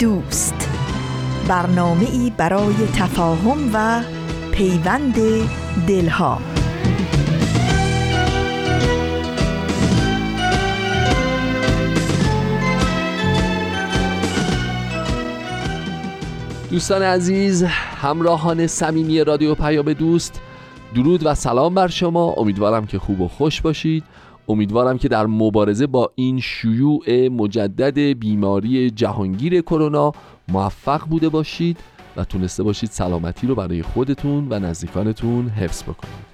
دوست. برنامه ای برای تفاهم و پیوند دلها. دوستان عزیز همراهان صمیمی رادیو پیام دوست درود و سلام بر شما. امیدوارم که خوب و خوش باشید. امیدوارم که در مبارزه با این شیوع مجدد بیماری جهانگیر کرونا موفق بوده باشید و تونسته باشید سلامتی رو برای خودتون و نزدیکانتون حفظ بکنید.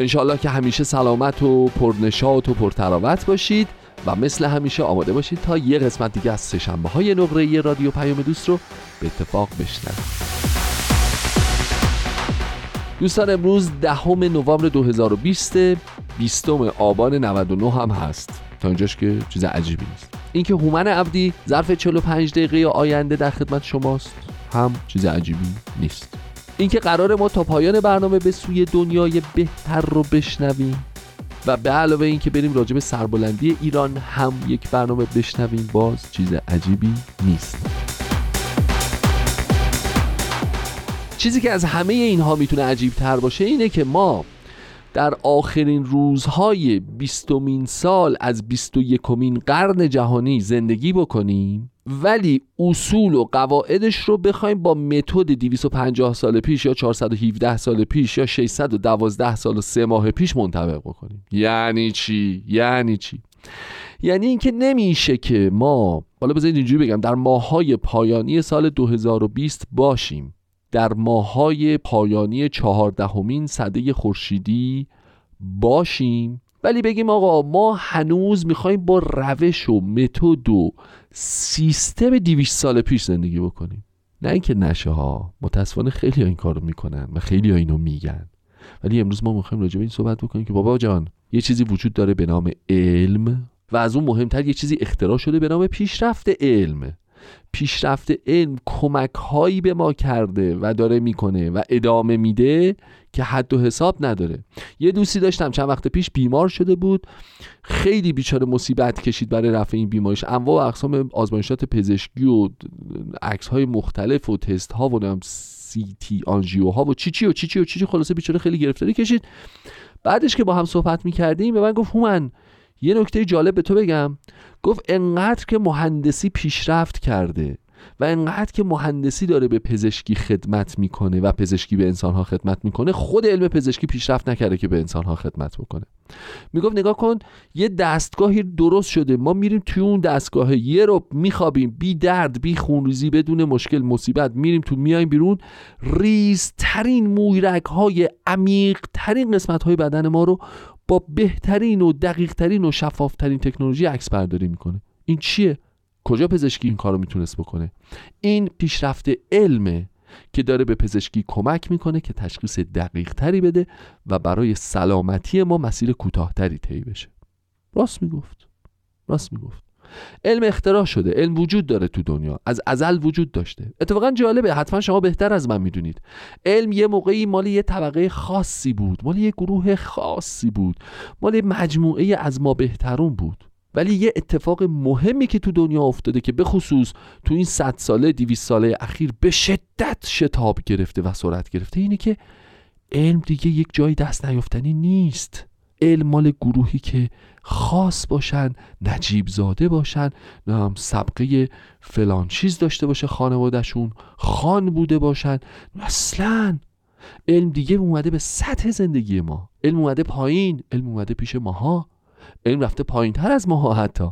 انشاءالله که همیشه سلامت و پرنشات و پرتراوت باشید و مثل همیشه آماده باشید تا یه قسمت دیگه از سهشنبه های نقره رادیو پیام دوست رو به اتفاق بشنوید. دوستان امروز دهم نوامبر 2020 بیستم آبان 99 هم هست. تا اینجاش که چیز عجیبی نیست. اینکه هومن عبدی ظرف 45 دقیقه آینده در خدمت شماست هم چیز عجیبی نیست. اینکه قرار ما تا پایان برنامه به سوی دنیای بهتر رو بشنویم و به علاوه اینکه بریم راجع به سربلندی ایران هم یک برنامه بشنویم باز چیز عجیبی نیست. چیزی که از همه اینها می‌تونه عجیب تر باشه اینه که ما در آخرین روزهای بیستمین سال از بیست و یکمین قرن جهانی زندگی بکنیم. ولی اصول و قواعدش رو بخوایم با متد 250 سال پیش یا 417 سال پیش یا 612 سال و سه ماه پیش منطبق بکنیم. یعنی چی؟ یعنی چی؟ یعنی اینکه نمیشه که ما حالا بذارید اینجوری بگم در ماهای پایانی سال 2020 باشیم. در ماهای پایانی چهاردهمین صده خورشیدی باشیم. ولی بگیم آقا ما هنوز می‌خوایم با روش و متد و سیستم 200 سال پیش زندگی بکنیم. نه اینکه نشه ها. متاسفانه خیلی ها این کارو می‌کنن و خیلی ها اینو میگن. ولی امروز ما می‌خوایم راجع به این صحبت بکنیم که بابا جان یه چیزی وجود داره به نام علم و از اون مهمتر یه چیزی اختراع شده به نام پیشرفت علم. پیشرفت علم کمک هایی به ما کرده و داره می‌کنه و ادامه میده که حد و حساب نداره. یه دوستی داشتم چند وقت پیش بیمار شده بود. خیلی بیچاره مصیبت کشید برای رفع این بیماریش. انواع و اقسام آزمایشات پزشکی و عکس های مختلف و تست ها و سی تی آنژیو ها و چی چی و چی چی و چی چی خلاصه بیچاره خیلی گرفتاری کشید. بعدش که با هم صحبت می‌کردیم به من گفت هومن یه نکته جالب به تو بگم. گفت انقدر که مهندسی پیشرفت کرده و انقدر که مهندسی داره به پزشکی خدمت می‌کنه و پزشکی به انسانها خدمت می‌کنه خود علم پزشکی پیشرفت نکرده که به انسانها خدمت بکنه. می‌گفت نگاه کن یه دستگاهی درست شده. ما میریم توی اون دستگاه یه رو میخوابیم. بی درد بی خونریزی بدون مشکل مصیبت. میریم تو میایم بیرون. ریزترین مویرک های عمیق ترین قسمت های بدن ما رو با بهترین و دقیقترین و شفافترین تکنولوژی عکس برداری می‌کنه. این چیه؟ کجا پزشکی این کارو می‌تونست بکنه؟ این پیشرفت علمه که داره به پزشکی کمک می‌کنه که تشخیص دقیق تری بده و برای سلامتی ما مسیر کوتاهتری طی بشه. راست می‌گفت. راست می‌گفت. علم اختراع شده علم وجود داره تو دنیا از ازل وجود داشته. اتفاقا جالبه حتما شما بهتر از من می‌دونید. علم یه موقعی مال یه طبقه خاصی بود مال یه گروه خاصی بود مال مجموعه از ما بهترون بود. ولی یه اتفاق مهمی که تو دنیا افتاده که به خصوص تو این 100 ساله 200 ساله اخیر به شدت شتاب گرفته و سرعت گرفته اینه که علم دیگه یک جای دست نیافتنی نیست. علم مال گروهی که خاص باشن نجیب زاده باشن هم سبقه فلان چیز داشته باشه خانوادهشون خان بوده باشن. اصلا علم دیگه اومده به سطح زندگی ما. علم اومده پایین علم اومده پیش ماها. علم رفته پایین تر از ماها حتی.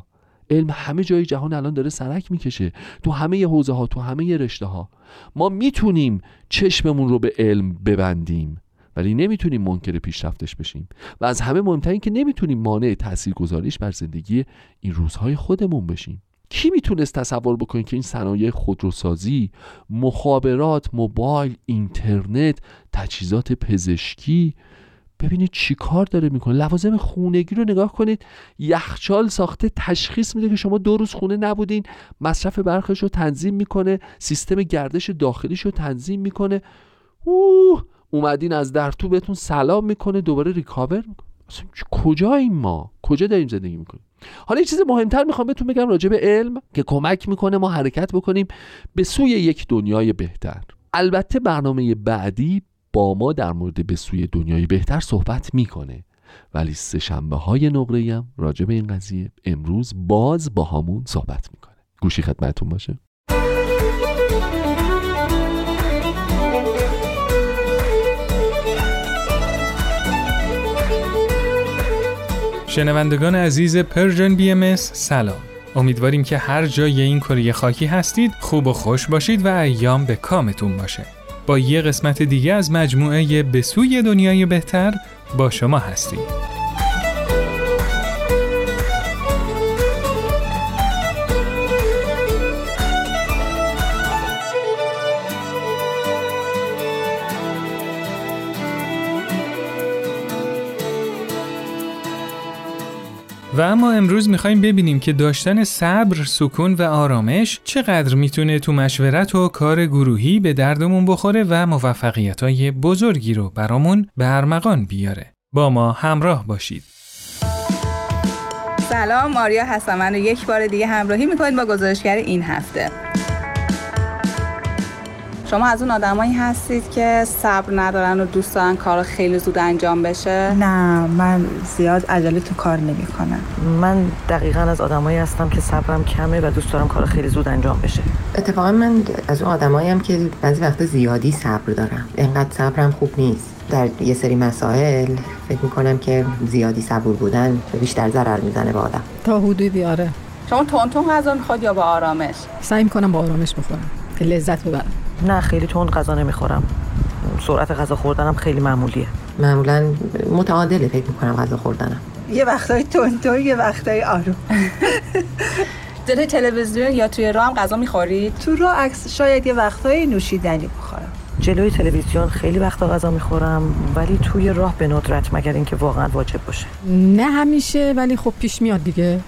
علم همه جای جهان الان داره سرک می‌کشه. تو همه حوزه ها تو همه رشته ها ما می‌تونیم چشممون رو به علم ببندیم. ولی نمی‌تونیم منکر پیشرفتش بشیم. و از همه مهمتر که نمی‌تونیم مانع تاثیرگذاریش بر زندگی این روزهای خودمون بشیم. کی می‌تونست تصور بکنه که این صنایع خودروسازی مخابرات موبایل اینترنت تجهیزات پزشکی ببینید چی کار داره می‌کنه؟ لوازم خونگی رو نگاه کنید. یخچال ساخته تشخیص میده که شما دو روز خونه نبودین مصرف برقش رو تنظیم می‌کنه سیستم گردش داخلیش رو تنظیم می‌کنه. اوه! اومدین از در تو بهتون سلام می‌کنه دوباره ریکاور می‌کنه. اصلا کجاییم ما؟ کجا داریم زندگی می‌کنیم؟ حالا یه چیز مهمتر می‌خوام بهتون بگم راجع به علم که کمک می‌کنه ما حرکت بکنیم به سوی یک دنیای بهتر. البته برنامه بعدی با ما در مورد به سوی دنیای بهتر صحبت می‌کنه. ولی سه شنبه های نقره هم راجع به این قضیه امروز باز با همون صحبت می‌کنه. گوشی خدمتون باشه. شنوندگان عزیز Persian BMS سلام. امیدواریم که هر جای این کره خاکی هستید خوب و خوش باشید و ایام به کامتون باشه. با یه قسمت دیگه از مجموعه به سوی دنیای بهتر با شما هستیم. و اما امروز می‌خوایم ببینیم که داشتن صبر، سکون و آرامش چقدر می‌تونه تو مشورت و کار گروهی به دردمون بخوره و موفقیت های بزرگی رو برامون به ارمغان بیاره. با ما همراه باشید. سلام ماریا هستم من رو یک بار دیگه همراهی می‌کنید با گزارشگر این هفته شما از اون آدمایی هستید که صبر ندارن و دوست دارن کار خیلی زود انجام بشه؟ نه من زیاد عجله تو کار نمی کنم من دقیقا از آدمایی هستم که صبرم کمه و دوست دارم کار خیلی زود انجام بشه. اتفاقا من از اون آدمایی هم که بعضی وقت زیادی صبر دارم. اینقدر صبرم خوب نیست. در یه سری مسائل فکر می‌کنم که زیادی صبور بودن بیشتر ضرر می‌زنه به آدم. تا حدودی بیاره. شما تون غذا می‌خواد یا با آرامش؟ سعی می‌کنم با آرامش بخورم. که لذت ببرم. نه خیلی تند غذا نمی‌خورم. سرعت غذا خوردنم خیلی معمولیه. معمولا متعادله فکر می‌کنم غذا خوردنم. یه وقتای تون یه وقتای آروم. جلوی تلویزیون یا توی راه هم غذا می‌خورید تو راه عکس شاید یه وقتای نوشیدنی بخورم. جلوی تلویزیون خیلی وقتا غذا می‌خورم ولی توی راه به ندرت مگر اینکه واقعا واجب باشه. نه همیشه ولی خب پیش میاد دیگه.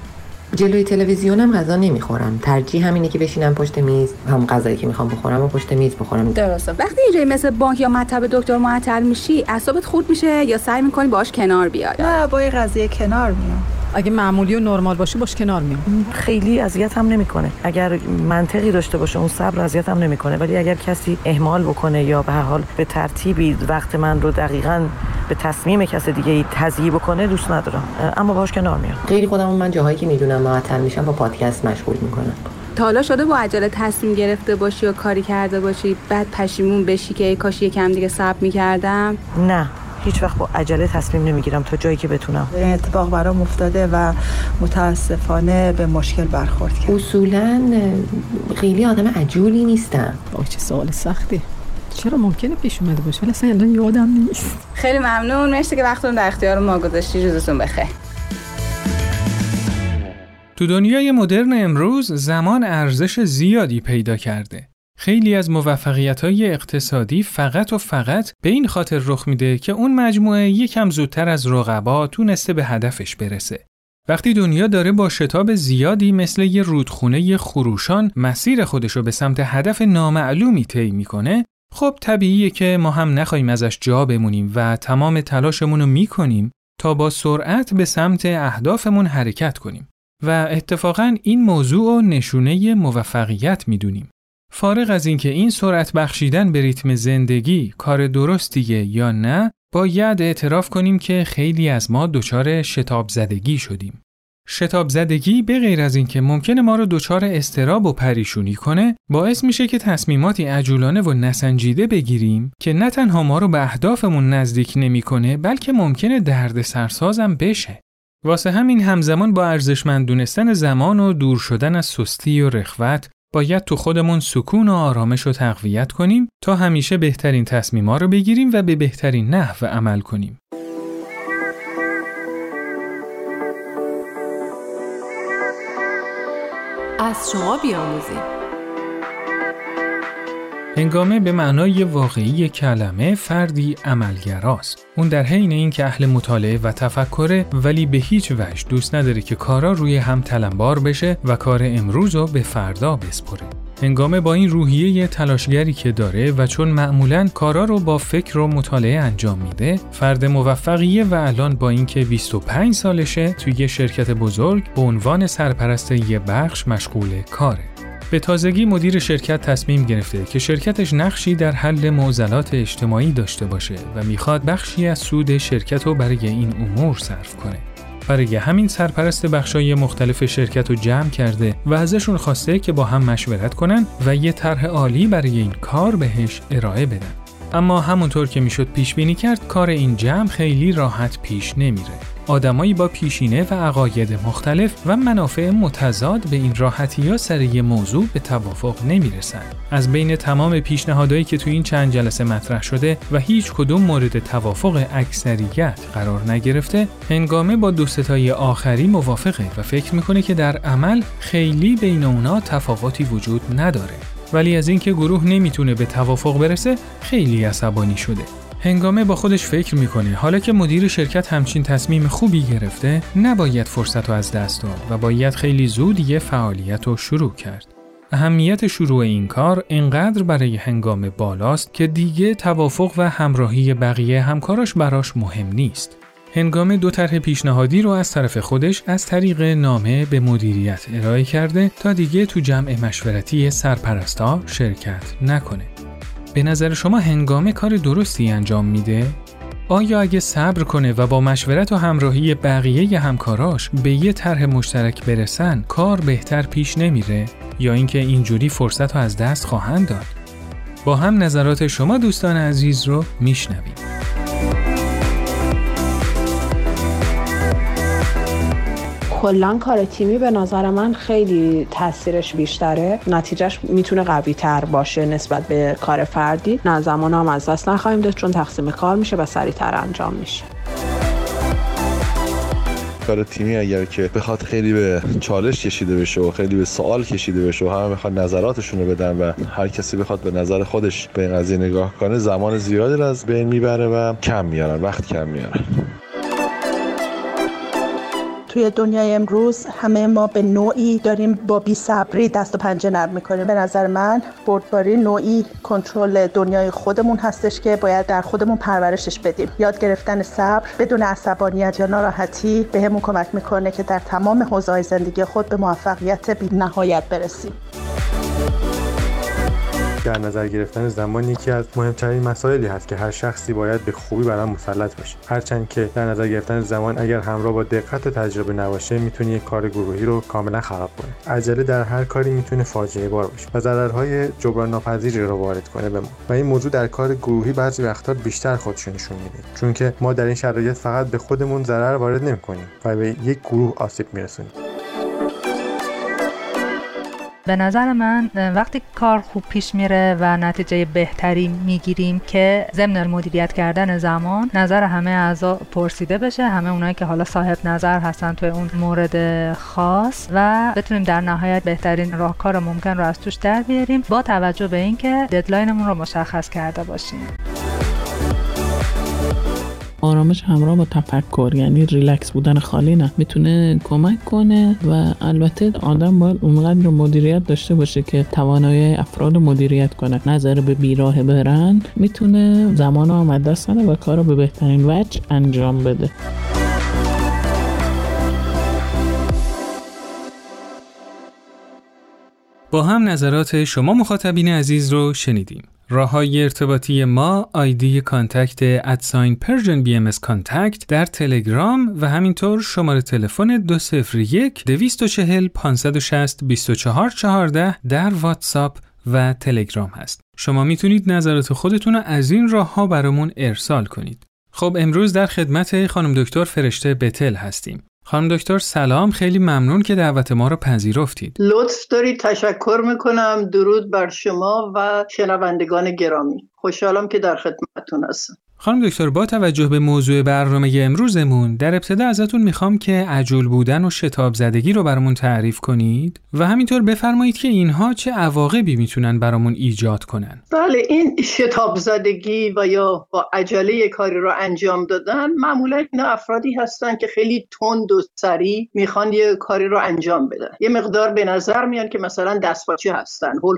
جلوی تلویزیونم غذا نمی‌خورم. ترجیح همینه که بشینم پشت میز. هم غذایی که می‌خوام بخورم و پشت میز بخورم. درسته. وقتی اینجایی مثل بانک یا مطب دکتر معطل میشی اعصابت خورد میشه یا سعی می‌کنی باش کنار بیای؟ نه با این قضیه کنار میام. اگه معمولی و نرمال باشه باش کنار میام. خیلی اذیت هم نمی‌کنه. اگر منطقی داشته باشه اون صبر اذیت هم نمی‌کنه. ولی اگر کسی اهمال بکنه یا به هر حال به ترتیبی وقت من رو دقیقا به تصمیم کس دیگه ای تضییع بکنه دوست ندارم. اما باش کنار میام. خیلی خودم من جاهایی که می‌دونم معطل میشم با پادکست مشغول می‌کنم. تا حالا شده با عجله تصمیم گرفته باشی و کاری کرده باشی بعد پشیمون بشی که کاش یکم دیگه صبر می‌کردم؟ نه هیچ وقت با عجله تصمیم نمی‌گیرم تا جایی که بتونم. این اتفاق برام افتاده و متاسفانه به مشکل برخورد کرد. اصولا خیلی آدم عجولی نیستم. چه سوال سختی. چرا ممکنه پیش اومده باشه؟ ولی اصلا الان یادم نیست. خیلی ممنون. مرسی که وقتتون در اختیار ما گذاشتی. روزتون بخیر. تو دنیای مدرن امروز زمان ارزش زیادی پیدا کرده. خیلی از موفقیت های اقتصادی فقط و فقط به این خاطر رخ میده که اون مجموعه یکم زودتر از رقبا تونسته به هدفش برسه. وقتی دنیا داره با شتاب زیادی مثل یه رودخونه خروشان مسیر خودشو به سمت هدف نامعلومی طی می‌کنه، خب طبیعیه که ما هم نخواهیم ازش جا بمونیم و تمام تلاشمون رو می‌کنیم تا با سرعت به سمت اهدافمون حرکت کنیم. و اتفاقا این موضوع و نشونه موفقیت می‌دونیم. فارغ از اینکه این سرعت بخشیدن به ریتم زندگی کار درستیه یا نه، باید اعتراف کنیم که خیلی از ما دچار شتاب زدگی شدیم. شتاب زدگی به غیر از اینکه ممکنه ما رو دچار استراب و پریشونی کنه، باعث میشه که تصمیماتی عجولانه و نسنجیده بگیریم که نه تنها ما رو به اهدافمون نزدیک نمی‌کنه، بلکه ممکنه درد سرسازم بشه. واسه همین همزمان با ارزشمند دونستن زمان و دور شدن از سستی و رخوت باید تو خودمون سکون و آرامش رو تقویت کنیم تا همیشه بهترین تصمیما رو بگیریم و به بهترین نحو عمل کنیم. از شما بیاموزیم هنگامه به معنای واقعی کلمه فردی عملگراست. اون در حین اینکه اهل مطالعه و تفکره ولی به هیچ وجه دوست نداره که کارا روی هم تلمبار بشه و کار امروز رو به فردا بسپره. هنگامه با این روحیه تلاشگری که داره و چون معمولا کارا رو با فکر و مطالعه انجام میده فرد موفقیه و الان با اینکه 25 سالشه توی یه شرکت بزرگ به عنوان سرپرست یه بخش مشغول کاره به تازگی مدیر شرکت تصمیم گرفته که شرکتش نقشی در حل معضلات اجتماعی داشته باشه و می‌خواد بخشی از سود شرکت رو برای این امور صرف کنه. برای همین سرپرست بخشای مختلف شرکت رو جمع کرده و ازشون خواسته که با هم مشورت کنن و یه طرح عالی برای این کار بهش ارائه بدن. اما همونطور که می‌شد پیش بینی کرد کار این جمع خیلی راحت پیش نمیره. آدمایی با پیشینه و عقاید مختلف و منافع متضاد به این راحتی ها سر یه موضوع به توافق نمی‌رسن. از بین تمام پیشنهادهایی که تو این چند جلسه مطرح شده و هیچ کدوم مورد توافق اکثریت قرار نگرفته، هنگامه با دو آخری موافقه و فکر می‌کنه که در عمل خیلی بین اونا تفاوتی وجود نداره. ولی از اینکه گروه نمی‌تونه به توافق برسه خیلی عصبانی شده. هنگامه با خودش فکر می‌کنه حالا که مدیر شرکت همچین تصمیم خوبی گرفته نباید فرصت رو از دست داد و باید خیلی زود یه فعالیت رو شروع کرد. اهمیت شروع این کار انقدر برای هنگام بالاست که دیگه توافق و همراهی بقیه همکاراش براش مهم نیست. هنگام دو طرح پیشنهادی رو از طرف خودش از طریق نامه به مدیریت ارائه کرده تا دیگه تو جمع مشورتی سرپرستا شرکت نکنه. به نظر شما هنگامه کار درستی انجام میده؟ آیا اگه صبر کنه و با مشورت و همراهی بقیه همکاراش به یه طرح مشترک برسن کار بهتر پیش نمیره یا اینکه اینجوری فرصت رو از دست خواهند داد؟ با هم نظرات شما دوستان عزیز رو میشنویم. کلا کار تیمی به نظر من خیلی تاثیرش بیشتره. نتیجهش می‌تونه قوی تر باشه نسبت به کار فردی. نه زمان هم از دست نخواهیم داشت چون تقسیم کار میشه و سریعتر انجام میشه. کار تیمی اگر که بخواد خیلی به چالش کشیده بشه و خیلی به سوال کشیده بشه و همه بخواد نظراتشون رو بدن و هر کسی بخواد به نظر خودش به این قضیه نگاه کنه زمان زیادی از بین می‌بره و کم میارن وقت کم میارن. توی دنیای امروز همه ما به نوعی داریم با صبری دست و پنجه نرم می‌کنیم. به نظر من بردباری نوعی کنترل دنیای خودمون هستش که باید در خودمون پرورشش بدیم. یاد گرفتن صبر بدون عصبانیت یا ناراحتی بهمون کمک می‌کنه که در تمام حوزه‌های زندگی خود به موفقیت بی نهایت برسیم. در نظر گرفتن زمان یکی از مهمترین مسائلی هست که هر شخصی باید به خوبی بر آن مسلط باشه. هرچند که در نظر گرفتن زمان اگر همراه با دقت و تجربه نباشه می‌تونه یک کار گروهی رو کاملا خراب کنه. عجله در هر کاری می‌تونه فاجعه بار باشه و ضررهای جبران ناپذیری رو وارد کنه به ما. و این موضوع در کار گروهی بعضی وقتا بیشتر خودشون نشون میده چون ما در این شرایط فقط به خودمون ضرر وارد نمی‌کنیم و به یک گروه آسیب میرسونیم. به نظر من وقتی کار خوب پیش میره و نتیجه بهتری می‌گیریم که ضمن مدیریت کردن زمان نظر همه اعضا پرسیده بشه همه اونایی که حالا صاحب نظر هستن توی اون مورد خاص و بتونیم در نهایت بهترین راهکار ممکن رو از توش در بیاریم با توجه به اینکه deadline مون رو مشخص کرده باشیم. آرامش همراه با تفکر یعنی ریلکس بودن خالی نه. می‌تونه کمک کنه و البته آدم باید اونقدر مدیریت داشته باشه که توانایی افراد مدیریت کنه. نذاره بیراه برن می‌تونه زمان آمد دست و کار رو به بهترین وجه انجام بده. با هم نظرات شما مخاطبین عزیز رو شنیدیم. راه های ارتباطی ما آیدی contact at sign Persian BMS contact در تلگرام و همینطور شماره تلفن 201 240 560 2414 در واتساپ و تلگرام هست. شما می‌تونید نظرات خودتون رو از این راه ها برامون ارسال کنید. خب امروز در خدمت خانم دکتر فرشته بتل هستیم. خانم دکتر سلام. خیلی ممنون که دعوت ما رو پذیرفتید. لطف داری تشکر می‌کنم. درود بر شما و شنوندگان گرامی. خوشحالم که در خدمتتون هستم. خانم دکتر با توجه به موضوع برنامه امروزمون در ابتدا ازتون می‌خوام که عجول بودن و شتاب زدگی رو برامون تعریف کنید و همینطور بفرمایید که اینها چه عواقبی می‌تونن برامون ایجاد کنن. بله این شتاب زدگی و یا با عجله کاری رو انجام دادن معمولا اینا افرادی هستن که خیلی تند و سریع می‌خوان یه کاری رو انجام بدن. یه مقدار به نظر میان که مثلا دستپاچه هستن هول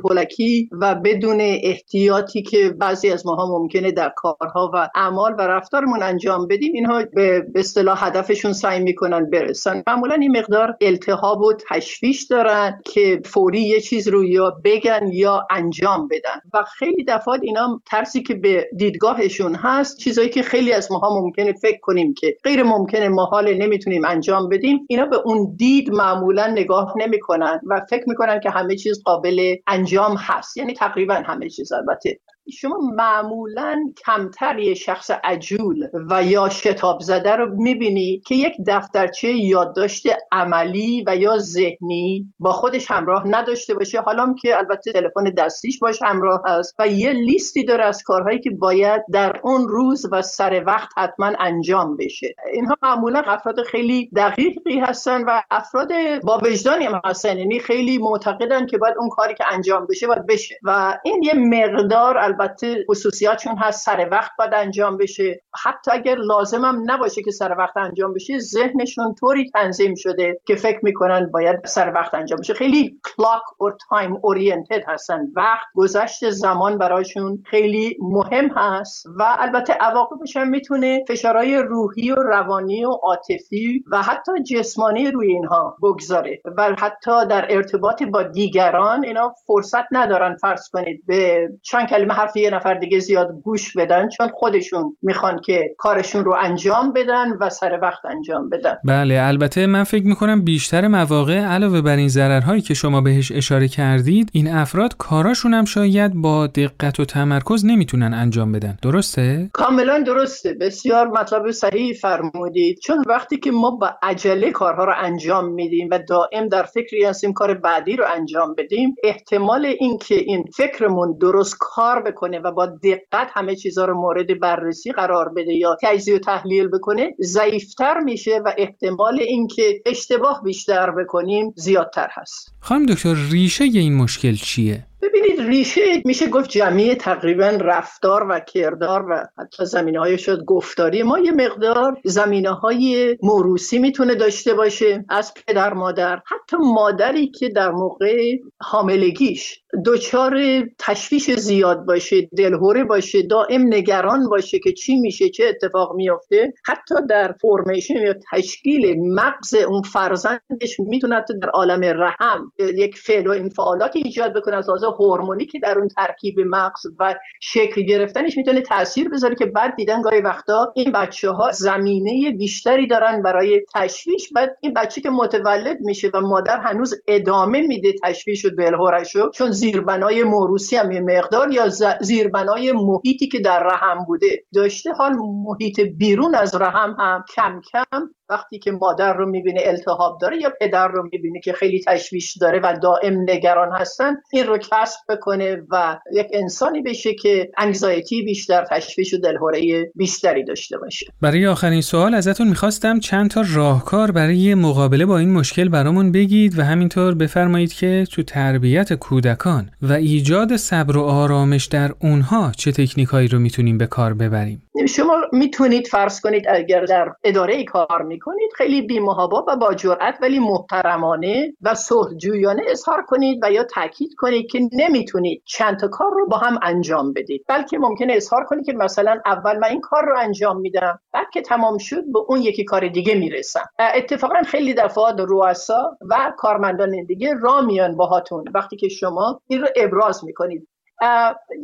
و بدون احتیاطی که بعضی از ماها ممکنه در کارها و اعمال و رفتارمون انجام بدیم اینها به اصطلاح هدفشون سعی می‌کنن برسن. معمولا این مقدار التهاب و تشویش دارن که فوری یه چیز رو یا بگن یا انجام بدن. و خیلی دفعات اینا ترسی که به دیدگاهشون هست چیزایی که خیلی از ماها ممکنه فکر کنیم که غیر ممکنه ما حال نمی‌تونیم انجام بدیم اینا به اون دید معمولا نگاه نمی‌کنن و فکر می‌کنن که همه چیز قابل انجام هست. یعنی تقریبا همه چیز البته شما معمولا کمتر یه شخص عجول و یا شتاب زده رو می‌بینی که یک دفترچه یادداشت عملی و یا ذهنی با خودش همراه نداشته باشه. حالا که البته تلفن دستیش باش همراه هست و یه لیستی داره از کارهایی که باید در اون روز و سر وقت حتما انجام بشه. اینها معمولا افراد خیلی دقیقی هستن و افراد با وجدانی هم هستن. یعنی خیلی معتقدن که باید اون کاری که انجام بشه باید بشه. و این یه مقدار البته خصوصیاتشون هست سر وقت باید انجام بشه. حتی اگر لازمم نباشه که سر وقت انجام بشه ذهنشون طوری تنظیم شده که فکر می‌کنن باید سر وقت انجام بشه. خیلی clock or time oriented هستن. وقت گذشت زمان براشون خیلی مهم هست و البته عواقبش هم می‌تونه فشارهای روحی و روانی و عاطفی و حتی جسمانی روی اینها بگذاره و حتی در ارتباط با دیگران اینا فرصت ندارن فرض کنید به چند کلمه حرف یه نفر دیگه زیاد گوش بدن چون خودشون می‌خوان که کارشون رو انجام بدن و سر وقت انجام بدن. بله البته من فکر می‌کنم بیشتر مواقع علاوه بر این ضررهایی که شما بهش اشاره کردید این افراد کاراشون هم شاید با دقت و تمرکز نمی‌تونن انجام بدن. درسته؟ کاملا درسته. بسیار مطلب صحیح فرمودید. چون وقتی که ما با عجله کارها رو انجام میدیم و دائم در فکری هستیم کار بعدی رو انجام بدیم احتمال اینکه این فکرمون درست کار بکنه و با دقت همه چیزها رو مورد بررسی قرار بده یا تجزیه و تحلیل بکنه ضعیفتر میشه و احتمال اینکه اشتباه بیشتر بکنیم زیادتر هست. خانم دکتر ریشه این مشکل چیه؟ ببینید ریشه میشه گفت جمعی تقریبا رفتار و کردار و حتی زمینه های شد گفتاری. ما یه مقدار زمینه های موروسی می‌تونه داشته باشه. از پدر مادر حتی مادری که در موقع حاملگیش دچار تشویش زیاد باشه دلهوره باشه دائم نگران باشه که چی میشه چه اتفاق میافته حتی در فرمیشن یا تشکیل مغز اون فرزندش می‌تونه در عالم رحم یک فعل و انفعالاتی ایجاد بکنه از هورمونی که در اون ترکیب مغز و شکل گرفتنش می‌تونه تاثیر بذاره که بعد دیدن گاهی وقتا این بچه ها زمینه بیشتری دارن برای تشویش. بعد این بچه که متولد میشه و مادر هنوز ادامه میده تشویش و دلهورشو چون زیربنای موروسی هم یه مقدار یا زیربنای محیطی که در رحم بوده داشته حال محیط بیرون از رحم هم کم کم وقتی که مادر رو می‌بینه التهاب داره یا پدر رو می‌بینه که خیلی تشویش داره و دائم نگران هستن این رو کسب بکنه و یک انسانی بشه که انگزایتی بیشتر تشویش و دلهوره بیشتری داشته باشه. برای آخرین سوال ازتون می‌خواستم چند تا راهکار برای مقابله با این مشکل برامون بگید و همینطور بفرمایید که تو تربیت کودکان و ایجاد صبر و آرامش در اونها چه تکنیکایی رو می‌تونیم به کار ببریم؟ شما می‌تونید فرض کنید اگر در اداره کار می‌کنید خیلی بیمهابا و با جرأت ولی محترمانه و صلحجویانه اظهار کنید و یا تاکید کنید که نمی‌تونید چند تا کار رو با هم انجام بدید. بلکه ممکنه اظهار کنید که مثلا اول من این کار رو انجام میدم بعد که تمام شد به اون یکی کار دیگه می‌رسم. اتفاقا خیلی دفعات رؤسا و کارمندان دیگه را میان باهاتون. وقتی که شما این رو ابراز می‌کنید.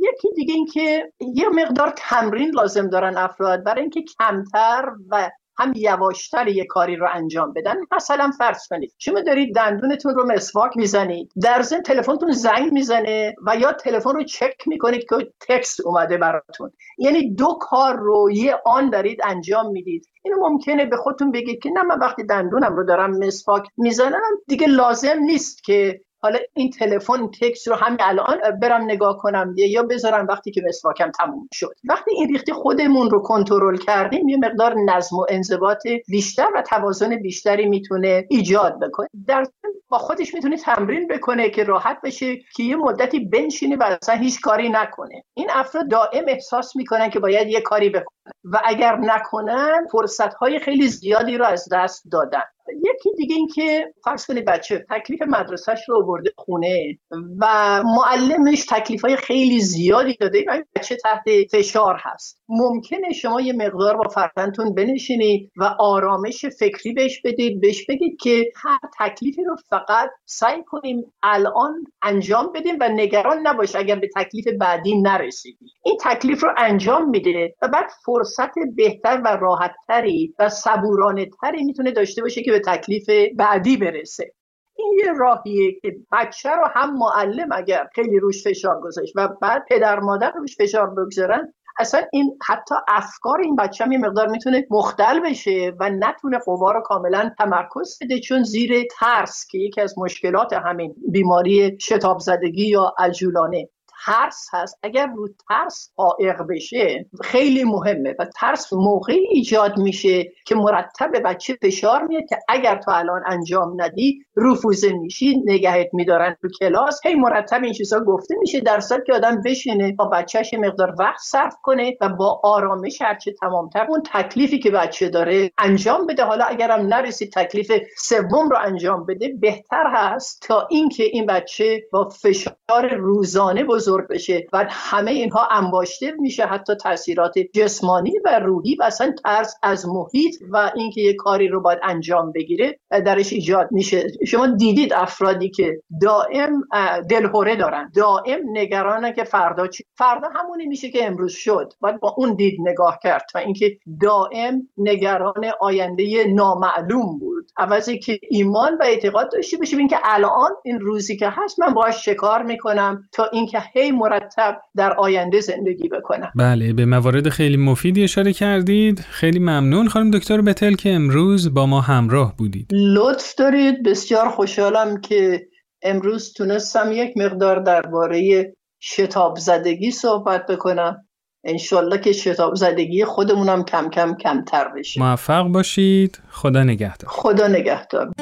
یکی دیگه این که یه مقدار تمرین لازم دارن افراد. برای اینکه کمتر و هم یواشتر یه کاری رو انجام بدن مثلا فرض کنید شما دارید دندونتون رو مسواک می‌زنید در ضمن تلفنتون زنگ می‌زنه و یا تلفن رو چک می‌کنید که تکست اومده براتون. یعنی دو کار رو یه آن دارید انجام می‌دید. اینو ممکنه به خودتون بگید که نه من وقتی دندونم رو دارم مسواک می‌زنم دیگه لازم نیست که حالا این تلفن تکس رو همین الان برم نگاه کنم. یا بذارم وقتی که مسواکم تموم شد. وقتی این ریختی خودمون رو کنترل کردیم یه مقدار نظم و انضباط بیشتر و توازن بیشتری می‌تونه ایجاد بکنه. در با خودش می‌تونه تمرین بکنه که راحت بشه که یه مدتی بنشینه و اصلا هیچ کاری نکنه. این افراد دائم احساس می‌کنن که باید یه کاری بکنن. و اگر نکنن فرصت های خیلی زیادی رو از دست دادن. یکی دیگه این که فرض کنید بچه تکلیف مدرسهش رو برده خونه و معلمش تکلیف های خیلی زیادی داده و بچه تحت فشار هست. ممکنه شما یه مقدار با فرزندتون بنشینید و آرامش فکری بهش بدید بهش بگید که هر تکلیفی رو فقط سعی کنیم الان انجام بدیم و نگران نباش اگر به تکلیف بعدی نرسیدی. این تکلیف رو انجام میده و بعد فرصت بهتر و راحتتری و صبورانه تری می‌تونه داشته باشه که به تکلیف بعدی برسه. این یه راهیه که بچه رو هم معلم اگر خیلی روش فشار گذاشت و بعد پدر مادر روش فشار بگذارن اصلا این حتی افکار این بچه هم یه مقدار می‌تونه مختل بشه و نتونه قوا رو کاملا تمرکز بده چون زیر ترس که یکی از مشکلات همین بیماری شتاب زدگی یا الجولانه ترس هست. اگر رو ترس قائق بشه خیلی مهمه و ترس موقعی ایجاد میشه که مرتب بچه فشار میاد که اگر تو الان انجام ندی رفوزه میشی نگهت میدارن تو کلاس. هی مرتب این چیزا گفته میشه در که آدم بشینه با بچهش مقدار وقت صرف کنه و با آرامش هرچه تمامتر اون تکلیفی که بچه داره انجام بده. حالا اگرم نرسید تکلیف سوم رو انجام بده بهتر هست تا اینکه این بچه با فشار روزانه بزرگ بشه و همه اینها انباشته میشه حتی تاثیرات جسمانی و روحی و اصلا ترس از محیط و اینکه یه کاری رو باید انجام بگیره درش ایجاد میشه. شما دیدید افرادی که دائم دلهوره دارن. دائم نگرانه که فردا چی؟ فردا همونی میشه که امروز شد. باید با اون دید نگاه کرد و اینکه دائم نگران آینده نامعلوم بود. عوضی که ایمان و اعتقاد داشته باشیم اینکه الان این روزی که هست من باهاش شکار می‌کنم تا اینکه مرتب در آینده زندگی بکنم. بله به موارد خیلی مفیدی اشاره کردید. خیلی ممنون خانم دکتر بتل که امروز با ما همراه بودید. لطف دارید. بسیار خوشحالم که امروز تونستم یک مقدار درباره شتاب زدگی صحبت بکنم. انشالله که شتاب زدگی خودمونم کم کم کمتر بشه. موفق باشید. خدا نگهدار. خدا نگهدار.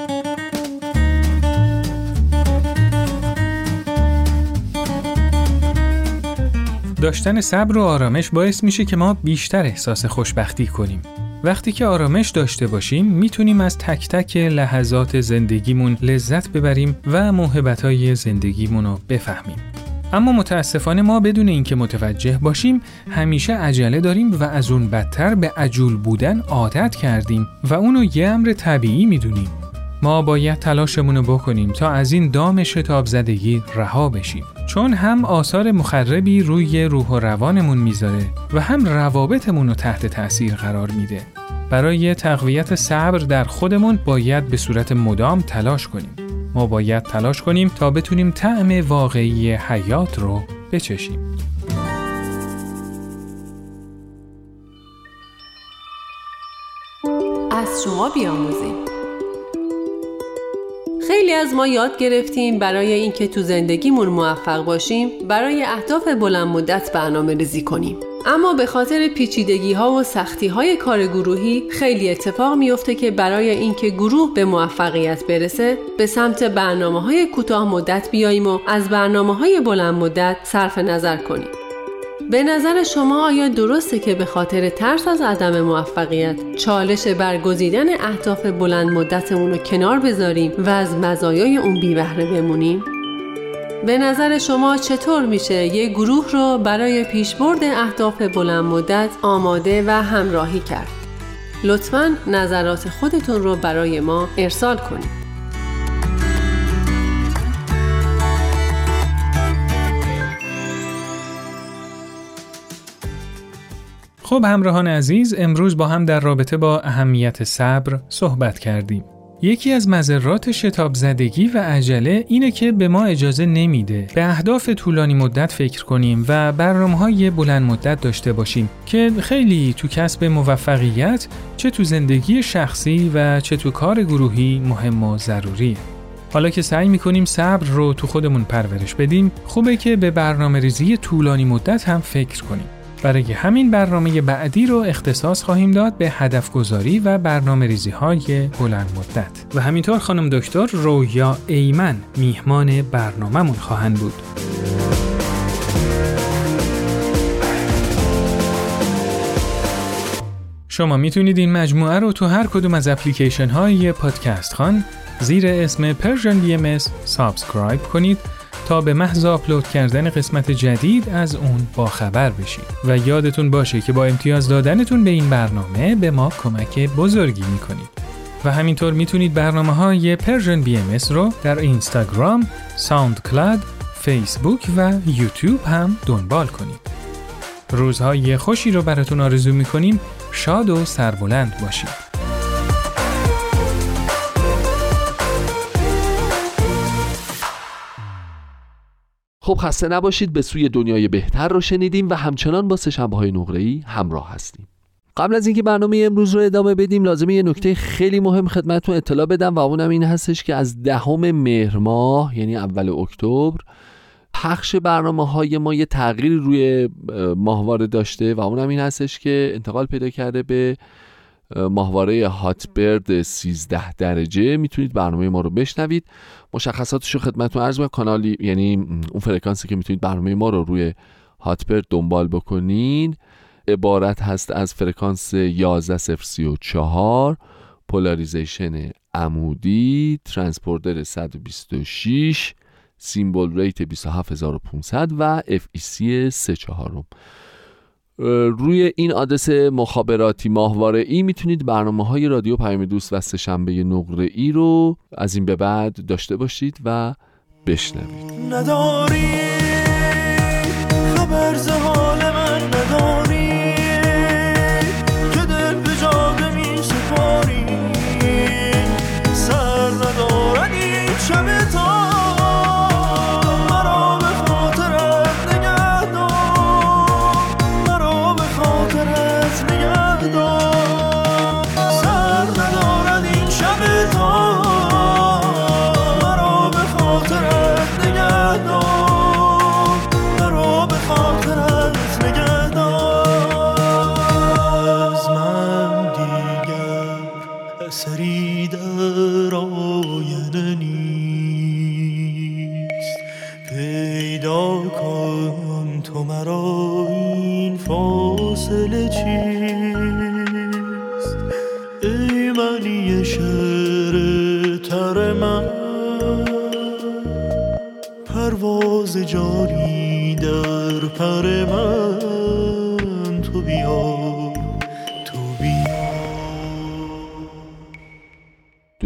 داشتن صبر و آرامش باعث میشه که ما بیشتر احساس خوشبختی کنیم. وقتی که آرامش داشته باشیم می‌تونیم از تک تک لحظات زندگیمون لذت ببریم و موهبتهای زندگیمون رو بفهمیم. اما متاسفانه ما بدون اینکه متوجه باشیم همیشه عجله داریم و از اون بدتر به عجول بودن عادت کردیم و اونو یه امر طبیعی می‌دونیم. ما باید تلاشمون رو بکنیم تا از این دام شتاب زدگی رها بشیم چون هم آثار مخربی روی روح و روانمون می‌ذاره و هم روابطمون رو تحت تأثیر قرار میده. برای تقویت صبر در خودمون باید به صورت مدام تلاش کنیم. ما باید تلاش کنیم تا بتونیم طعم واقعی حیات رو بچشیم. از شما بیاموزیم. خیلی از ما یاد گرفتیم برای اینکه تو زندگیمون موفق باشیم برای اهداف بلند مدت برنامه ریزی کنیم. اما به خاطر پیچیدگی ها و سختی های کار گروهی خیلی اتفاق میفته که برای اینکه گروه به موفقیت برسه به سمت برنامه های کوتاه مدت بیاییم و از برنامه های بلند مدت صرف نظر کنیم. به نظر شما آیا درسته که به خاطر ترس از عدم موفقیت چالش برگزیدن اهداف بلند مدتمون رو کنار بذاریم و از مزایای اون بی بهره بمونیم؟ به نظر شما چطور میشه یک گروه رو برای پیشبرد اهداف بلند مدت آماده و همراهی کرد؟ لطفا نظرات خودتون رو برای ما ارسال کنید. خب همراهان عزیز امروز با هم در رابطه با اهمیت صبر صحبت کردیم. یکی از مذرات شتاب زدگی و عجله اینه که به ما اجازه نمیده به اهداف طولانی مدت فکر کنیم و برنامه های بلند مدت داشته باشیم که خیلی تو کسب موفقیت چه تو زندگی شخصی و چه تو کار گروهی مهم و ضروریه. حالا که سعی می‌کنیم صبر رو تو خودمون پرورش بدیم خوبه که به برنامه ریزی طولانی مدت هم فکر کنیم. برای همین برنامه بعدی رو اختصاص خواهیم داد به هدف گذاری و برنامه ریزی های بلند مدت و همینطور خانم دکتر رویا ایمن میهمان برنامهمون خواهند بود. شما می‌تونید این مجموعه رو تو هر کدوم از اپلیکیشن های پادکست خوان زیر اسم Persian B subscribe کنید تا به محض آپلود کردن قسمت جدید از اون باخبر بشید و یادتون باشه که با امتیاز دادنتون به این برنامه به ما کمک بزرگی می‌کنید و همینطور می‌تونید برنامه های Persian BMS رو در اینستاگرام، ساوند کلاد، فیسبوک و یوتیوب هم دنبال کنید. روزهای خوشی رو براتون آرزو می‌کنیم شاد و سربلند باشید. خب خسته نباشید به سوی دنیای بهتر رو شنیدیم و همچنان با سشنبه های نقره همراه هستیم. قبل از اینکه برنامه امروز رو ادامه بدیم لازمه یه نکته خیلی مهم خدمتتون اطلاع بدم و اونم این هستش که از دهم مهر ماه یعنی اول اکتبر پخش برنامه های ما یه تغییری روی ماهواره داشته و اونم این هستش که انتقال پیدا کرده به ماهواره هاتبرد 13 درجه. می‌تونید برنامه ما رو بشنوید. مشخصاتش رو خدمتتون عرض کانالی یعنی اون فرکانسی که می‌تونید برنامه ما رو روی هاتبرد دنبال بکنین. عبارت هست از فرکانس 11034 polarization عمودی ترانسپوردر 126 سیمبل ریت 27500 و FEC 34 روی این آدرس مخابراتی ماهواره ای می‌تونید برنامه های رادیو پیام دوست و سهشنبه نقره ای رو از این به بعد داشته باشید و بشنوید. نداری خبر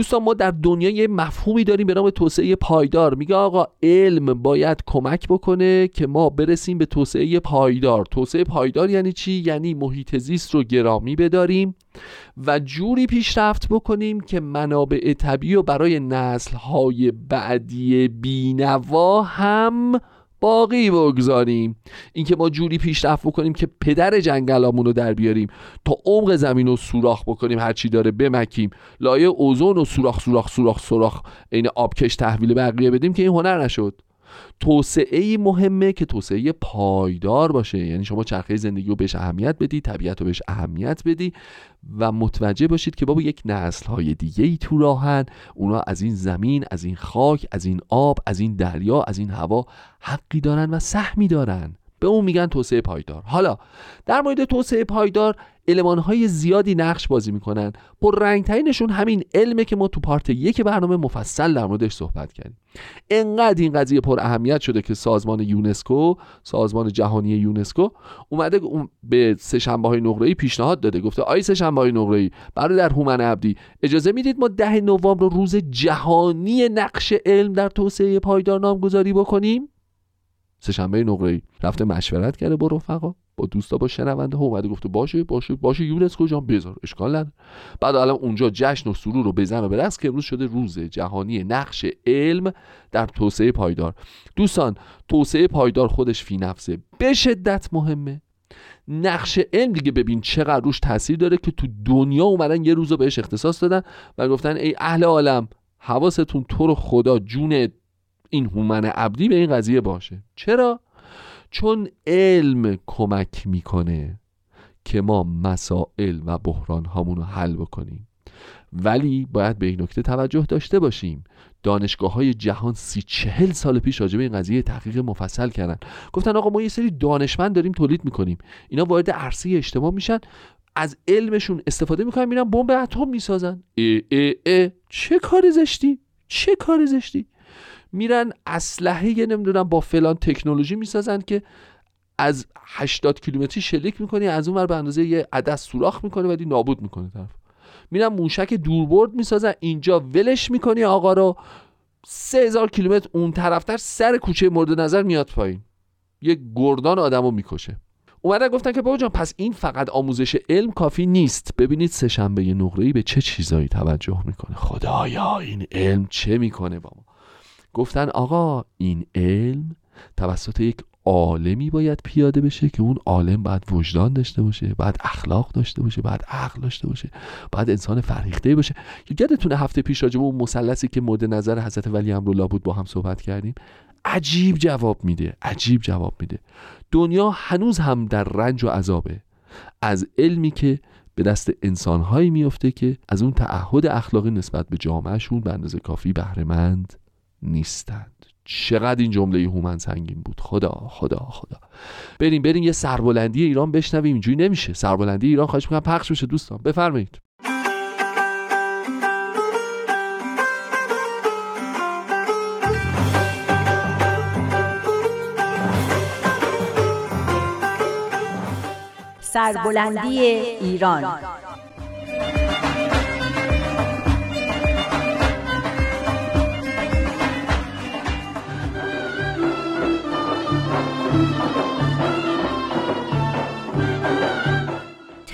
دوستان ما در دنیای مفهومی داریم به نام توسعه پایدار. میگه آقا علم باید کمک بکنه که ما برسیم به توسعه پایدار. توسعه پایدار یعنی چی؟ یعنی محیط زیست رو گرامی بداریم و جوری پیشرفت بکنیم که منابع طبیعی و برای نسلهای بعدی بینوا هم باقی بگذاریم. اینکه ما جوری پیشرفت بکنیم که پدر جنگلامون رو در بیاریم. تا عمق زمین رو سوراخ بکنیم هرچی داره بمکیم. لایه اوزون و سوراخ سوراخ سوراخ سوراخ عین آبکش تحویل بقیه بدیم که این هنر نشد. توسعه مهمه که توسعه پایدار باشه. یعنی شما چرخه زندگی رو بهش اهمیت بدی طبیعت رو بهش اهمیت بدی و متوجه باشید که بابا یک نسل های دیگه ای تو راهن. اونا از این زمین از این خاک از این آب از این دریا از این هوا حقی دارن و سهمی دارن. به اون میگن توسعه پایدار. حالا در مورد توسعه پایدار های زیادی نقش بازی می‌کنن. پر رنگترینشون همین علمه که ما تو پارت یک برنامه مفصل در موردش صحبت کردیم. انقدر این قضیه پر اهمیت شده که سازمان یونسکو سازمان جهانی یونسکو اومده به سه شنبه های نقره‌ای پیشنهاد داده. گفته آی سه شنبه های نقره‌ای در هومن عبدی اجازه می‌دید ما ده نوامبر رو روز جهانی نقش علم در توسعه پایدار نامگذاری بکنیم؟ سه شنبه نقره‌ای رفته مشورت کرده با رفقا با دوستا با شنونده ها اومده گفته باشه باشه باشه یونسکو جان بذار اشکال نداره. بعد الان اونجا جشن و سرور رو بزن و برقص که امروز شده روز جهانی نقش علم در توسعه پایدار. دوستان توسعه پایدار خودش فی نفسه. به شدت مهمه. نقش علم دیگه ببین چقدر روش تاثیر داره که تو دنیا اومدن یه روز بهش اختصاص دادن و گفتن ای اهل عالم حواستون تو رو خدا جون این هومن عبدی به این قضیه باشه. چرا؟ چون علم کمک می‌کنه که ما مسائل و بحران هامون رو حل بکنیم. ولی باید به این نکته توجه داشته باشیم. دانشگاه های جهان سی چهل سال پیش راجع به این قضیه تحقیق مفصل کردن. گفتن آقا ما یه سری دانشمند داریم تولید می‌کنیم. اینا وارد عرصه اجتماع میشن. از علمشون استفاده می‌کنن میرن بمب اتم می‌سازن. ای ای ای چه کار زشتی؟ چه کار زشتی؟ میرن اسلحه نمی‌دونم با فلان تکنولوژی می‌سازن که از 80 کیلومتری شلیک می‌کنی از اون ور به اندازه یه عدد سوراخ می‌کنه ولی نابود می‌کنه طرف. میرن موشک دوربرد می‌سازن اینجا ولش می‌کنی آقا رو. سه هزار کیلومتر اون طرفتر سر کوچه مورد نظر میاد پایین. یک گردان آدم رو می‌کشه. اومدن گفتن که بابا جان پس این فقط آموزش علم کافی نیست. ببینید سه شنبه نقره به چه چیزایی توجه می‌کنه. خدایا این علم چه می‌کنه با ما گفتن آقا این علم توسط یک عالمی باید پیاده بشه که اون عالم باید وجدان داشته باشه باید اخلاق داشته باشه باید عقل داشته باشه باید انسان فرهیخته باشه. یادتونه هفته پیش راجع اون مثلثی که مورد نظر حضرت ولی امرالله بود با هم صحبت کردیم؟ عجیب جواب میده عجیب جواب میده. دنیا هنوز هم در رنج و عذابه. از علمی که به دست انسانهایی میفته که از اون تعهد اخلاقی نسبت به جامعهشون به اندازه کافی بهرهمند نیستند. چقدر این جمله هومن سنگین بود. خدا خدا خدا. بریم بریم یه سربلندی ایران بشنویم. اینجوری نمیشه. سربلندی ایران خواهش می‌کنم پخش بشه دوستان. بفرمایید. سربلندی ایران.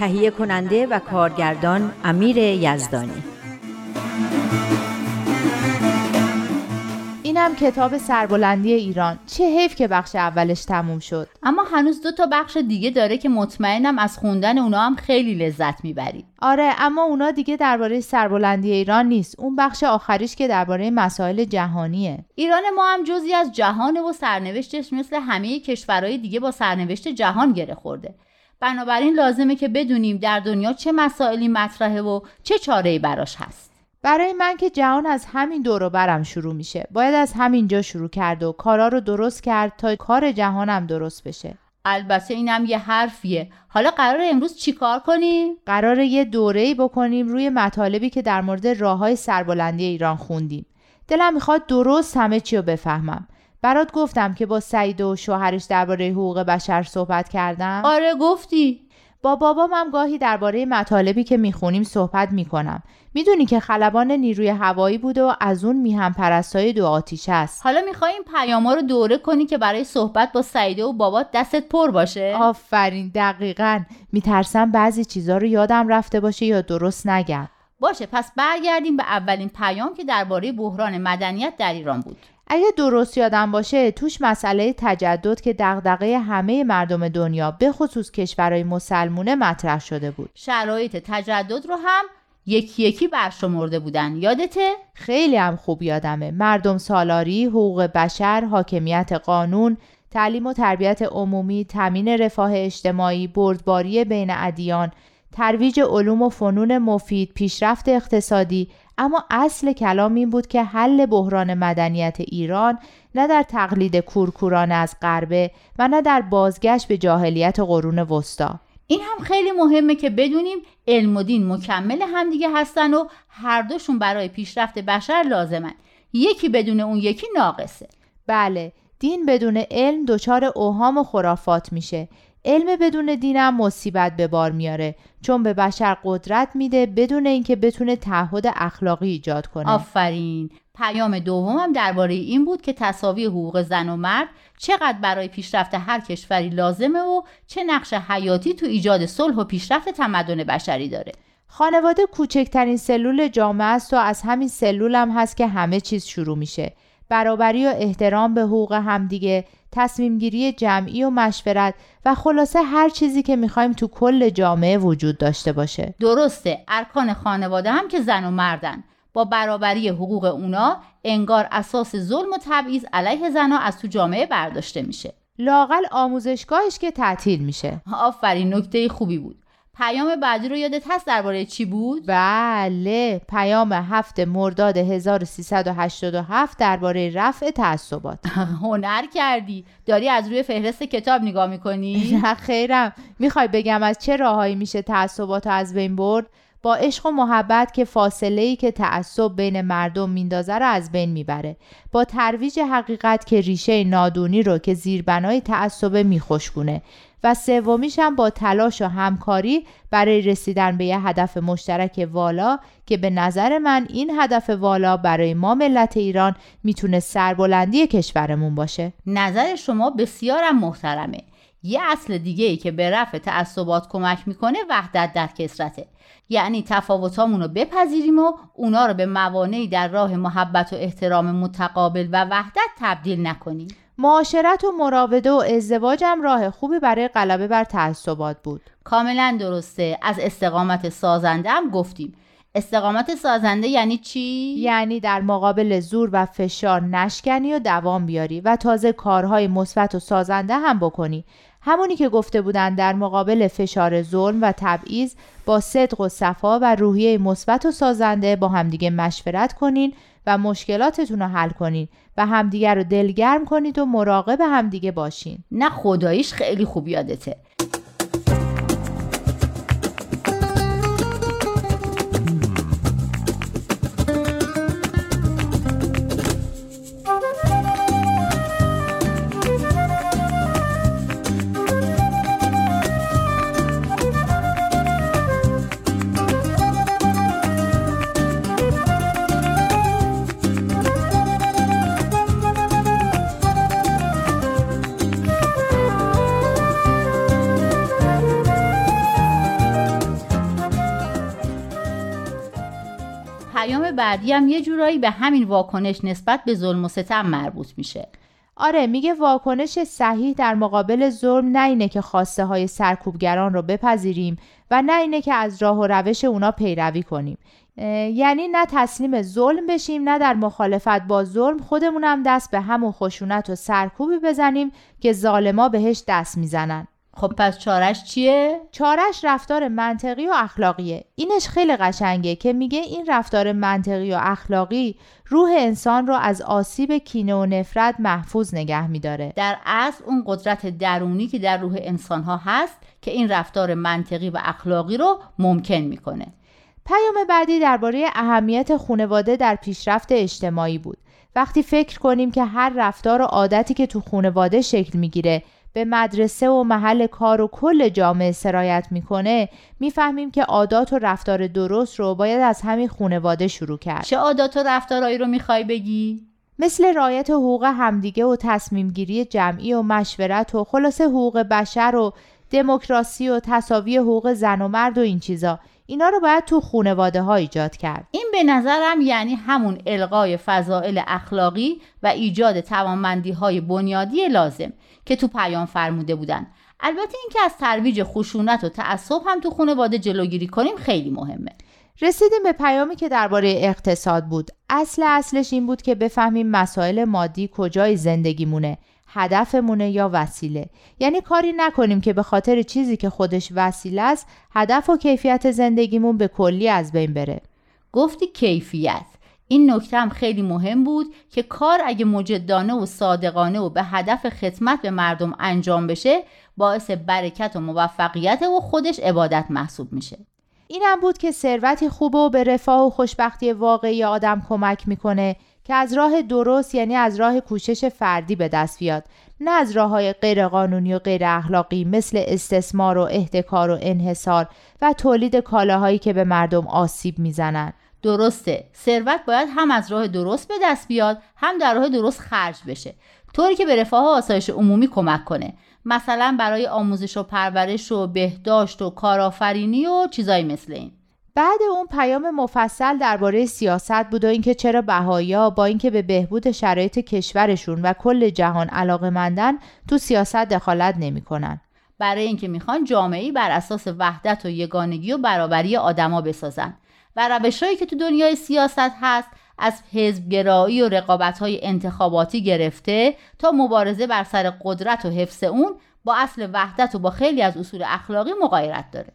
تهیه کننده و کارگردان امیر یزدانی. اینم کتاب سربلندی ایران. چه حیف که بخش اولش تموم شد. اما هنوز دو تا بخش دیگه داره که مطمئنم از خوندن اونا هم خیلی لذت می‌برید آره اما اونا دیگه درباره سربلندی ایران نیست. اون بخش آخریش که درباره مسائل جهانیه. ایران ما هم جزی از جهان و سرنوشتش مثل همه کشورهای دیگه با سرنوشت جهان گره خورده. بنابراین لازمه که بدونیم در دنیا چه مسائلی مطرحه و چه چاره‌ای براش هست. برای من که جهان از همین دور برم شروع میشه. باید از همینجا شروع کرد و کارا رو درست کرد تا کار جهانم درست بشه. البته اینم یه حرفیه. حالا قرار امروز چیکار کنیم؟ قرار یه دوره‌ای بکنیم روی مطالبی که در مورد راههای سربلندی ایران خوندیم. دلم می‌خواد درست همه چی رو بفهمم. برات گفتم که با سعید و شوهرش درباره حقوق بشر صحبت کردم؟ آره گفتی. با بابام هم گاهی درباره مطالبی که می‌خونیم صحبت می‌کنم. می‌دونی که خلبان نیروی هوایی بود و از اون میهم پرستای دو آتیش است. حالا می‌خوای این پیاما رو دوره کنی که برای صحبت با سعیده و بابات دستت پر باشه. آفرین دقیقا. میترسم بعضی چیزا رو یادم رفته باشه یا درست نگم. باشه پس برگردیم به اولین پیام که درباره بحران مدنیت در ایران بود. اگه درست یادم باشه توش مسئله تجدد که دغدغه همه مردم دنیا به خصوص کشورهای مسلمونه مطرح شده بود. شرایط تجدد رو هم یکی یکی برشمرده بودن. یادته؟ خیلی هم خوب یادمه. مردم سالاری، حقوق بشر، حاکمیت قانون، تعلیم و تربیت عمومی، تامین رفاه اجتماعی، بردباری بین ادیان، ترویج علوم و فنون مفید، پیشرفت اقتصادی، اما اصل کلام این بود که حل بحران مدنیت ایران نه در تقلید کورکورانه از غربه و نه در بازگشت به جاهلیت قرون وسطا. این هم خیلی مهمه که بدونیم علم و دین مکمل همدیگه هستن و هر دوشون برای پیشرفت بشر لازمن. یکی بدون اون یکی ناقصه. بله دین بدون علم دچار اوهام و خرافات میشه. علم بدون دینم مصیبت به بار میاره. چون به بشر قدرت میده بدون اینکه بتونه تعهد اخلاقی ایجاد کنه. آفرین. پیام دومم درباره این بود که تصاوی حقوق زن و مرد چقدر برای پیشرفت هر کشوری لازمه و چه نقش حیاتی تو ایجاد صلح و پیشرفت تمدن بشری داره. خانواده کوچکترین سلول جامعه است و از همین سلول هم هست که همه چیز شروع میشه. برابری و احترام به حقوق همدیگه تصمیم گیری جمعی و مشورت و خلاصه هر چیزی که می‌خوایم تو کل جامعه وجود داشته باشه. درسته ارکان خانواده هم که زن و مردن. با برابری حقوق اونا انگار اساس ظلم و تبعیض علیه زنها از تو جامعه برداشته میشه. لاقل آموزشگاهش که تعطیل میشه. آفرین نکته خوبی بود. پیام بعدی رو یادت هست درباره چی بود؟ بله پیام هفت مرداد 1387 درباره رفع تعصبات هنر کردی داری از روی فهرست کتاب نگاه می‌کنی؟ نه خیرم می‌خوای بگم از چه راههایی میشه تعصبات از بین برد؟ با عشق و محبت که فاصله ای که تعصب بین مردم میندازه رو از بین می‌بره. با ترویج حقیقت که ریشه نادونی رو که زیربنای تعصب میخشکونه. و سومیش هم با تلاش و همکاری برای رسیدن به یه هدف مشترک والا که به نظر من این هدف والا برای ما ملت ایران می‌تونه سربلندی کشورمون باشه. نظر شما بسیارم محترمه. یه اصل دیگه ای که به رفع تعصبات کمک می‌کنه وحدت در کسرته یعنی تفاوتامون رو بپذیریم و اونا رو به موانعی در راه محبت و احترام متقابل و وحدت تبدیل نکنیم. معاشرت و مراوده و ازدواج هم راه خوبی برای غلبه بر تعصبات بود. کاملا درسته. از استقامت سازنده هم گفتیم. استقامت سازنده یعنی چی؟ یعنی در مقابل زور و فشار نشکنی و دوام بیاری و تازه کارهای مثبت و سازنده هم بکنی. همونی که گفته بودن در مقابل فشار ظلم و تبعیض با صدق و صفا و روحیه مثبت و سازنده با همدیگه مشورت کنین و مشکلاتتون رو حل کنین و همدیگه رو دلگرم کنید و مراقب همدیگه باشین. نه خداییش خیلی خوب یادته. بعدی هم یه جورایی به همین واکنش نسبت به ظلم و ستم مربوط میشه. آره میگه واکنش صحیح در مقابل ظلم نه اینه که خواسته های سرکوبگران رو بپذیریم و نه اینه که از راه و روش اونا پیروی کنیم. یعنی نه تسلیم ظلم بشیم نه در مخالفت با ظلم خودمونم دست به هم و خشونت و سرکوبی بزنیم که ظالما بهش دست می‌زنن. خب پس چارش چیه؟ چارش رفتار منطقی و اخلاقیه. اینش خیلی قشنگه که میگه این رفتار منطقی و اخلاقی روح انسان رو از آسیب کینه و نفرت محفوظ نگه میداره. در اصل اون قدرت درونی که در روح انسان ها هست که این رفتار منطقی و اخلاقی رو ممکن می‌کنه. پیام بعدی درباره اهمیت خانواده در پیشرفت اجتماعی بود. وقتی فکر کنیم که هر رفتار و عادتی که تو خانواده شکل می‌گیره به مدرسه و محل کار و کل جامعه سرایت می‌کنه می‌فهمیم که عادات و رفتار درست رو باید از همین خانواده شروع کرد. چه عادات و رفتارهایی رو می‌خوای بگی؟ مثل رایت حقوق همدیگه و تصمیم گیری جمعی و مشورت و خلاصه حقوق بشر و دموکراسی و تصاوی حقوق زن و مرد و این چیزا. اینا رو باید تو خونواده ها ایجاد کرد. این به نظرم یعنی همون القای فضائل اخلاقی و ایجاد توانمندی های بنیادی لازم که تو پیام فرموده بودن. البته اینکه از ترویج خشونت و تعصب هم تو خانواده جلوگیری کنیم خیلی مهمه. رسیدیم به پیامی که درباره اقتصاد بود. اصل اصلش این بود که بفهمیم مسائل مادی کجای زندگیمونه. هدفمونه یا وسیله. یعنی کاری نکنیم که به خاطر چیزی که خودش وسیله است هدف و کیفیت زندگیمون به کلی از بین بره. گفتی کیفیت. این نکته هم خیلی مهم بود که کار اگه مجدانه و صادقانه و به هدف خدمت به مردم انجام بشه باعث برکت و موفقیت و خودش عبادت محسوب میشه. این هم بود که ثروتی خوبه و به رفاه و خوشبختی واقعی آدم کمک می‌کنه. که از راه درست یعنی از راه کوشش فردی به دست بیاد. نه از راه های غیر قانونی و غیر اخلاقی مثل استثمار و احتکار و انحصار و تولید کالاهایی که به مردم آسیب می‌زنند. درسته. ثروت باید هم از راه درست به دست بیاد هم در راه درست خرج بشه. طوری که به رفاه و آسایش عمومی کمک کنه. مثلا برای آموزش و پرورش و بهداشت و کارآفرینی و چیزایی مثل این. بعد اون پیام مفصل درباره سیاست بود و اینکه چرا بهایا با اینکه به بهبود شرایط کشورشون و کل جهان علاقه مندن تو سیاست دخالت نمی‌کنن. برای اینکه می‌خوان جامعه بر اساس وحدت و یگانگی و برابری آدما بسازن و روشهایی که تو دنیای سیاست هست از حزبگرایی و رقابت‌های انتخاباتی گرفته تا مبارزه بر سر قدرت و حفظ اون با اصل وحدت و با خیلی از اصول اخلاقی مغایرت داره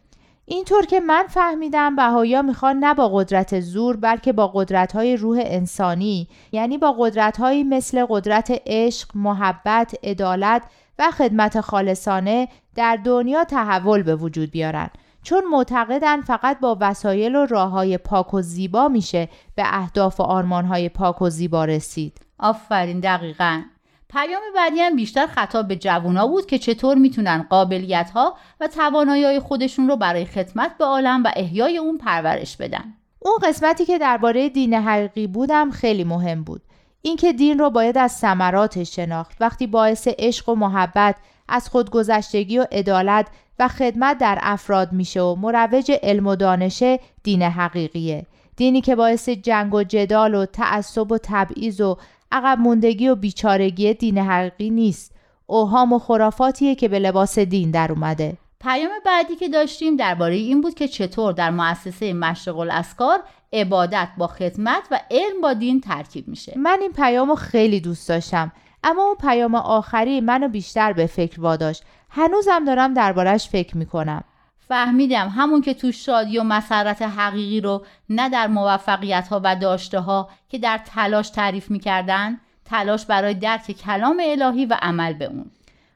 اینطور که من فهمیدم بهایا می‌خوان نه با قدرت زور بلکه با قدرت های روح انسانی یعنی با قدرت هایی مثل قدرت عشق، محبت، عدالت و خدمت خالصانه در دنیا تحول به وجود بیارن. چون معتقدن فقط با وسایل و راه های پاک و زیبا میشه به اهداف و آرمان های پاک و زیبا رسید. آفرین دقیقا. پیام بعدی هم بیشتر خطاب به جوونا بود که چطور می‌تونن قابلیت ها و توانایی خودشون رو برای خدمت به عالم و احیای اون پرورش بدن. اون قسمتی که درباره دین حقیقی بودم خیلی مهم بود. اینکه دین رو باید از ثمراتش شناخت وقتی باعث عشق و محبت از خودگذشتگی و عدالت و خدمت در افراد میشه و مروج علم و دانشه دین حقیقیه دینی که باعث جنگ و جدال و تعصب و تبعیض و عقب موندگی و بیچارگی دین حقیقی نیست. اوهام و خرافاتیه که به لباس دین در اومده. پیام بعدی که داشتیم درباره این بود که چطور در مؤسسه مشرق الاسکار عبادت با خدمت و علم با دین ترکیب میشه. من این پیامو خیلی دوست داشتم. اما اون پیام آخری منو بیشتر به فکر واداشت. هنوزم دارم دربارش فکر می‌کنم. فهمیدم همون که تو شادی و مسرت حقیقی رو نه در موفقیت ها و داشته ها که در تلاش تعریف می‌کردن تلاش برای درک کلام الهی و عمل به اون.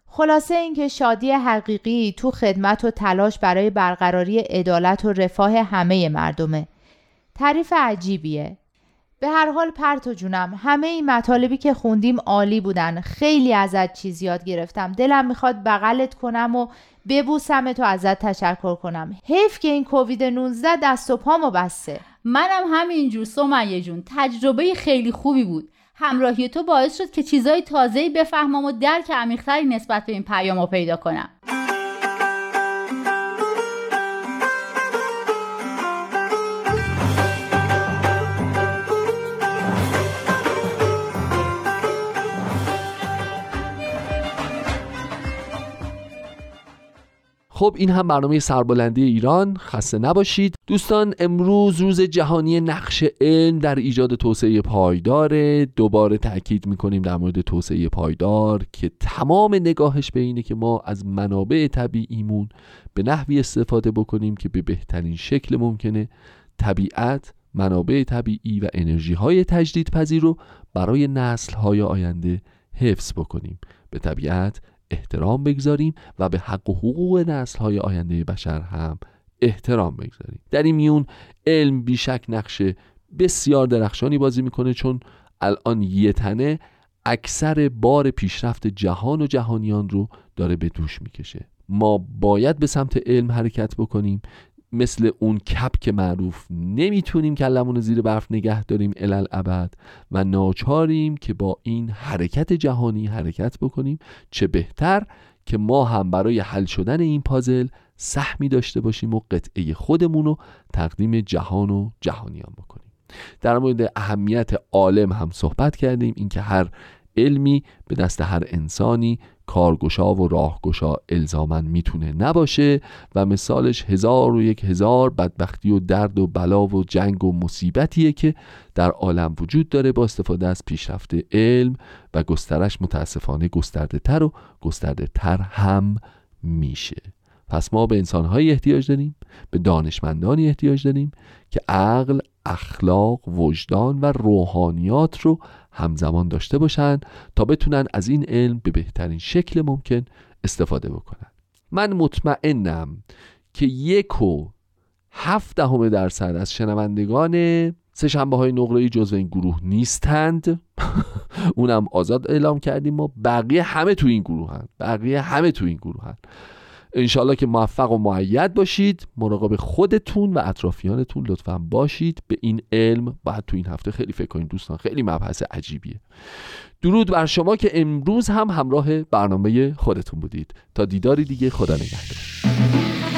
خلاصه اینکه شادی حقیقی تو خدمت و تلاش برای برقراری عدالت و رفاه همه مردمه. تعریف عجیبیه. به هر حال پرتو جونم همه این مطالبی که خوندیم عالی بودن. خیلی ازت چیز یاد گرفتم. دلم می‌خواد بغلت کنم و ببوسم تو ازت تشکر کنم. حیف که این کووید 19 دست و پامو بسته. منم همینجور سمیه جون. تجربه خیلی خوبی بود. همراهی تو باعث شد که چیزای تازه‌ای بفهمم و درک عمیق‌تری نسبت به این پیامو پیدا کنم. خب این هم برنامه سربلندی ایران خسته نباشید. دوستان امروز روز جهانی نقش علم در ایجاد توسعه پایدار دوباره تاکید می‌کنیم در مورد توسعه پایدار که تمام نگاهش به اینه که ما از منابع طبیعیمون به نحوی استفاده بکنیم که به بهترین شکل ممکنه طبیعت منابع طبیعی و انرژی های تجدید پذیر رو برای نسل های آینده حفظ بکنیم. به طبیعت احترام بگذاریم و به حق و حقوق نسل های آینده بشر هم احترام بگذاریم. در این میون علم بیشک نقش بسیار درخشانی بازی می‌کنه چون الان یه تنه اکثر بار پیشرفت جهان و جهانیان رو داره به دوش می‌کشه. ما باید به سمت علم حرکت بکنیم. مثل اون کپ که معروف نمی‌تونیم کلمون زیر برف نگه داریم علل ابد و ناچاریم که با این حرکت جهانی حرکت بکنیم. چه بهتر که ما هم برای حل شدن این پازل سهمی داشته باشیم و قطعه خودمون رو تقدیم جهان و جهانیان بکنیم. در مورد اهمیت عالم هم صحبت کردیم. اینکه هر علمی به دست هر انسانی کارگشا و راهگشا الزامن می‌تونه نباشه و مثالش هزار و یک هزار بدبختی و درد و بلا و جنگ و مصیبتیه که در عالم وجود داره با استفاده از پیشرفت علم و گسترش متاسفانه گسترده تر و گسترده تر هم میشه. پس ما به انسانهایی احتیاج داریم به دانشمندانی احتیاج داریم که عقل اخلاق وجدان و روحانیات رو همزمان داشته باشن تا بتونن از این علم به بهترین شکل ممکن استفاده بکنن من مطمئنم که یک و هفت دهم درصد از شنوندگان سه شنبه های نقره جزو این گروه نیستند اونم آزاد اعلام کردیم ما بقیه همه تو این گروه هن. بقیه همه تو این گروه هن. انشالله که موفق و معید باشید مراقب خودتون و اطرافیانتون لطفا باشید. به این علم باید تو این هفته خیلی فکر کنید دوستان خیلی مبحث عجیبیه. درود بر شما که امروز هم همراه برنامه خودتون بودید. تا دیداری دیگه خدا نگهدار.